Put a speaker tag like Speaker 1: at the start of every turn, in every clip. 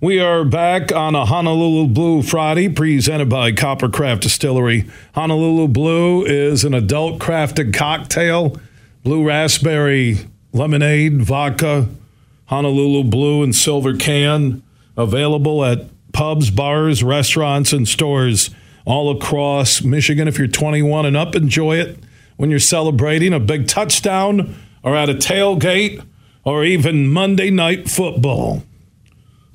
Speaker 1: We are back on a Honolulu Blue Friday presented by Coppercraft Distillery. Honolulu Blue is an adult crafted cocktail, blue raspberry lemonade, vodka, Honolulu Blue and silver can, available at pubs, bars, restaurants, and stores all across Michigan. If you're 21 and up, enjoy it when you're celebrating a big touchdown or at a tailgate or even Monday night football.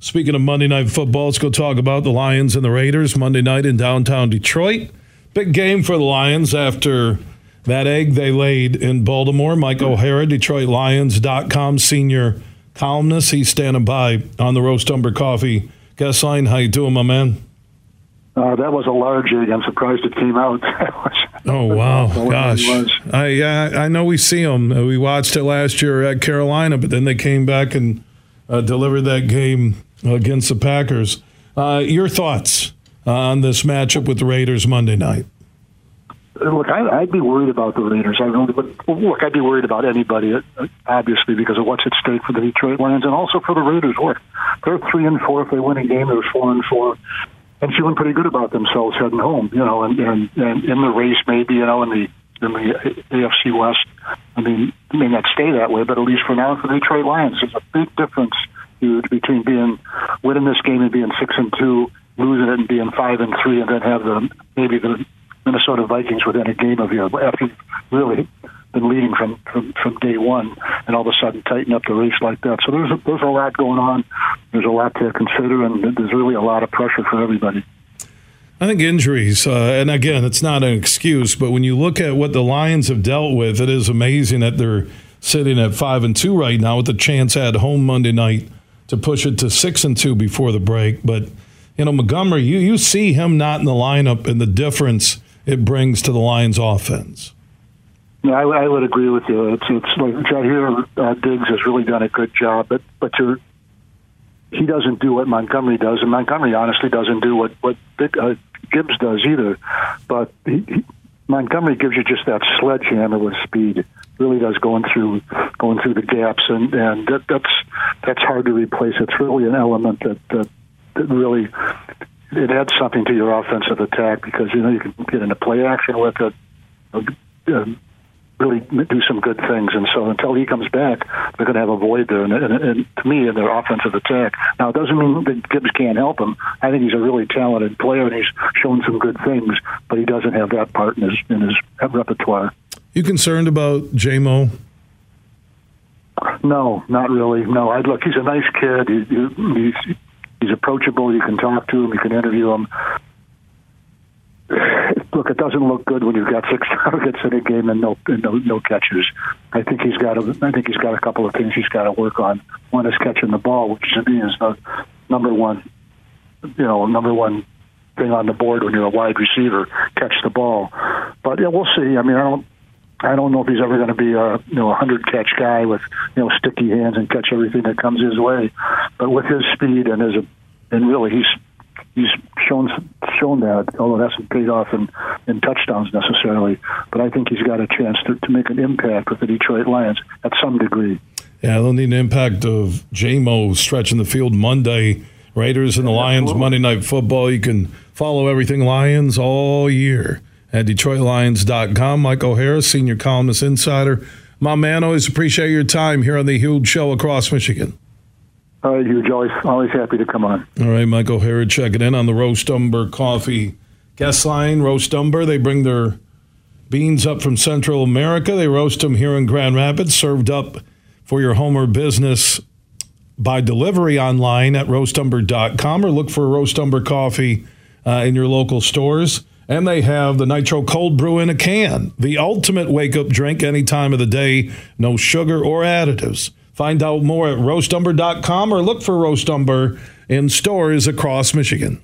Speaker 1: Speaking of Monday Night Football, let's go talk about the Lions and the Raiders Monday night in downtown Detroit. Big game for the Lions after that egg they laid in Baltimore. Mike O'Hara, DetroitLions.com senior columnist. He's standing by on the Roast Umber Coffee guest line. How you doing, my man?
Speaker 2: Uh, that was a large egg. I'm surprised it came out.
Speaker 1: oh wow, gosh! I uh, I know we see them. We watched it last year at Carolina, but then they came back and uh, delivered that game against the Packers. Uh, your thoughts on this matchup with the Raiders Monday night?
Speaker 2: Look, I, would be worried about the Raiders. I don't, but look, I'd be worried about anybody, uh, obviously, because of what's at stake for the Detroit Lions and also for the Raiders. Look, they're three and four. If they win a game, they're four and four, and feeling pretty good about themselves heading home. You know, and and, and in the race, maybe you know, in the in the AFC West. I mean, it may not stay that way, but at least for now, for the Detroit Lions, there's a big difference between being winning this game and being six and two, losing it and being five and three, and then have the maybe the Minnesota Vikings within a game of you after really been leading from, from from day one, and all of a sudden tighten up the race like that. So there's a, there's a lot going on. There's a lot to consider, and there's really a lot of pressure for everybody.
Speaker 1: I think injuries, uh, and again, it's not an excuse, but when you look at what the Lions have dealt with, it is amazing that they're sitting at five and two right now with a chance at home Monday night to push it to six and two before the break. But you know, Montgomery, you you see him not in the lineup and the difference it brings to the Lions' offense.
Speaker 2: Yeah, I, I would agree with you. It's it's like Jaire uh, Diggs has really done a good job, but but to he doesn't do what Montgomery does, and Montgomery honestly doesn't do what what Big, uh, Gibbs does either. But he, he, Montgomery gives you just that sledgehammer with speed. Really does going through going through the gaps, and and that, that's that's hard to replace. It's really an element that that, that really it adds something to your offensive attack because you know you can get into play action with it. Uh, really do some good things. And so until he comes back, they're going to have a void there. And, and, and to me, in their offensive attack. Now, it doesn't mean that Gibbs can't help him. I think he's a really talented player, and he's shown some good things, but he doesn't have that part in his in his repertoire.
Speaker 1: You concerned about JMO?
Speaker 2: No, not really. No, I look. He's a nice kid. He, he's he's approachable. You can talk to him. You can interview him look, it doesn't look good when you've got six targets in a game and no and no, no catches. I think he's got a, I think he's got a couple of things he's got to work on. One is catching the ball, which to me is the number one, you know, number one thing on the board when you're a wide receiver. Catch the ball, but yeah, we'll see. I mean, I don't. I don't know if he's ever going to be a you know a hundred catch guy with you know sticky hands and catch everything that comes his way, but with his speed and his and really he's he's shown shown that, although it hasn't paid off in, in touchdowns necessarily. But I think he's got a chance to, to make an impact with the Detroit Lions at some degree.
Speaker 1: Yeah, they'll need an impact of JMO stretching the field Monday. Raiders and the Lions Monday Night Football. You can follow everything Lions all year at DetroitLions.com. Mike O'Hara, senior columnist insider. My man, always appreciate your time here on the Huge Show across Michigan.
Speaker 2: Uh, huge. Always, always happy to come on.
Speaker 1: All right, Mike O'Hara checking in on the Roast Umber Coffee guest line. Roast Umber, they bring their beans up from Central America. They roast them here in Grand Rapids, served up for your home or business by delivery online at roastumber.com or look for Roast Umber Coffee uh, in your local stores. And they have the Nitro Cold Brew in a can, the ultimate wake up drink any time of the day, no sugar or additives. Find out more at roastumber.com or look for Roastumber in stores across Michigan.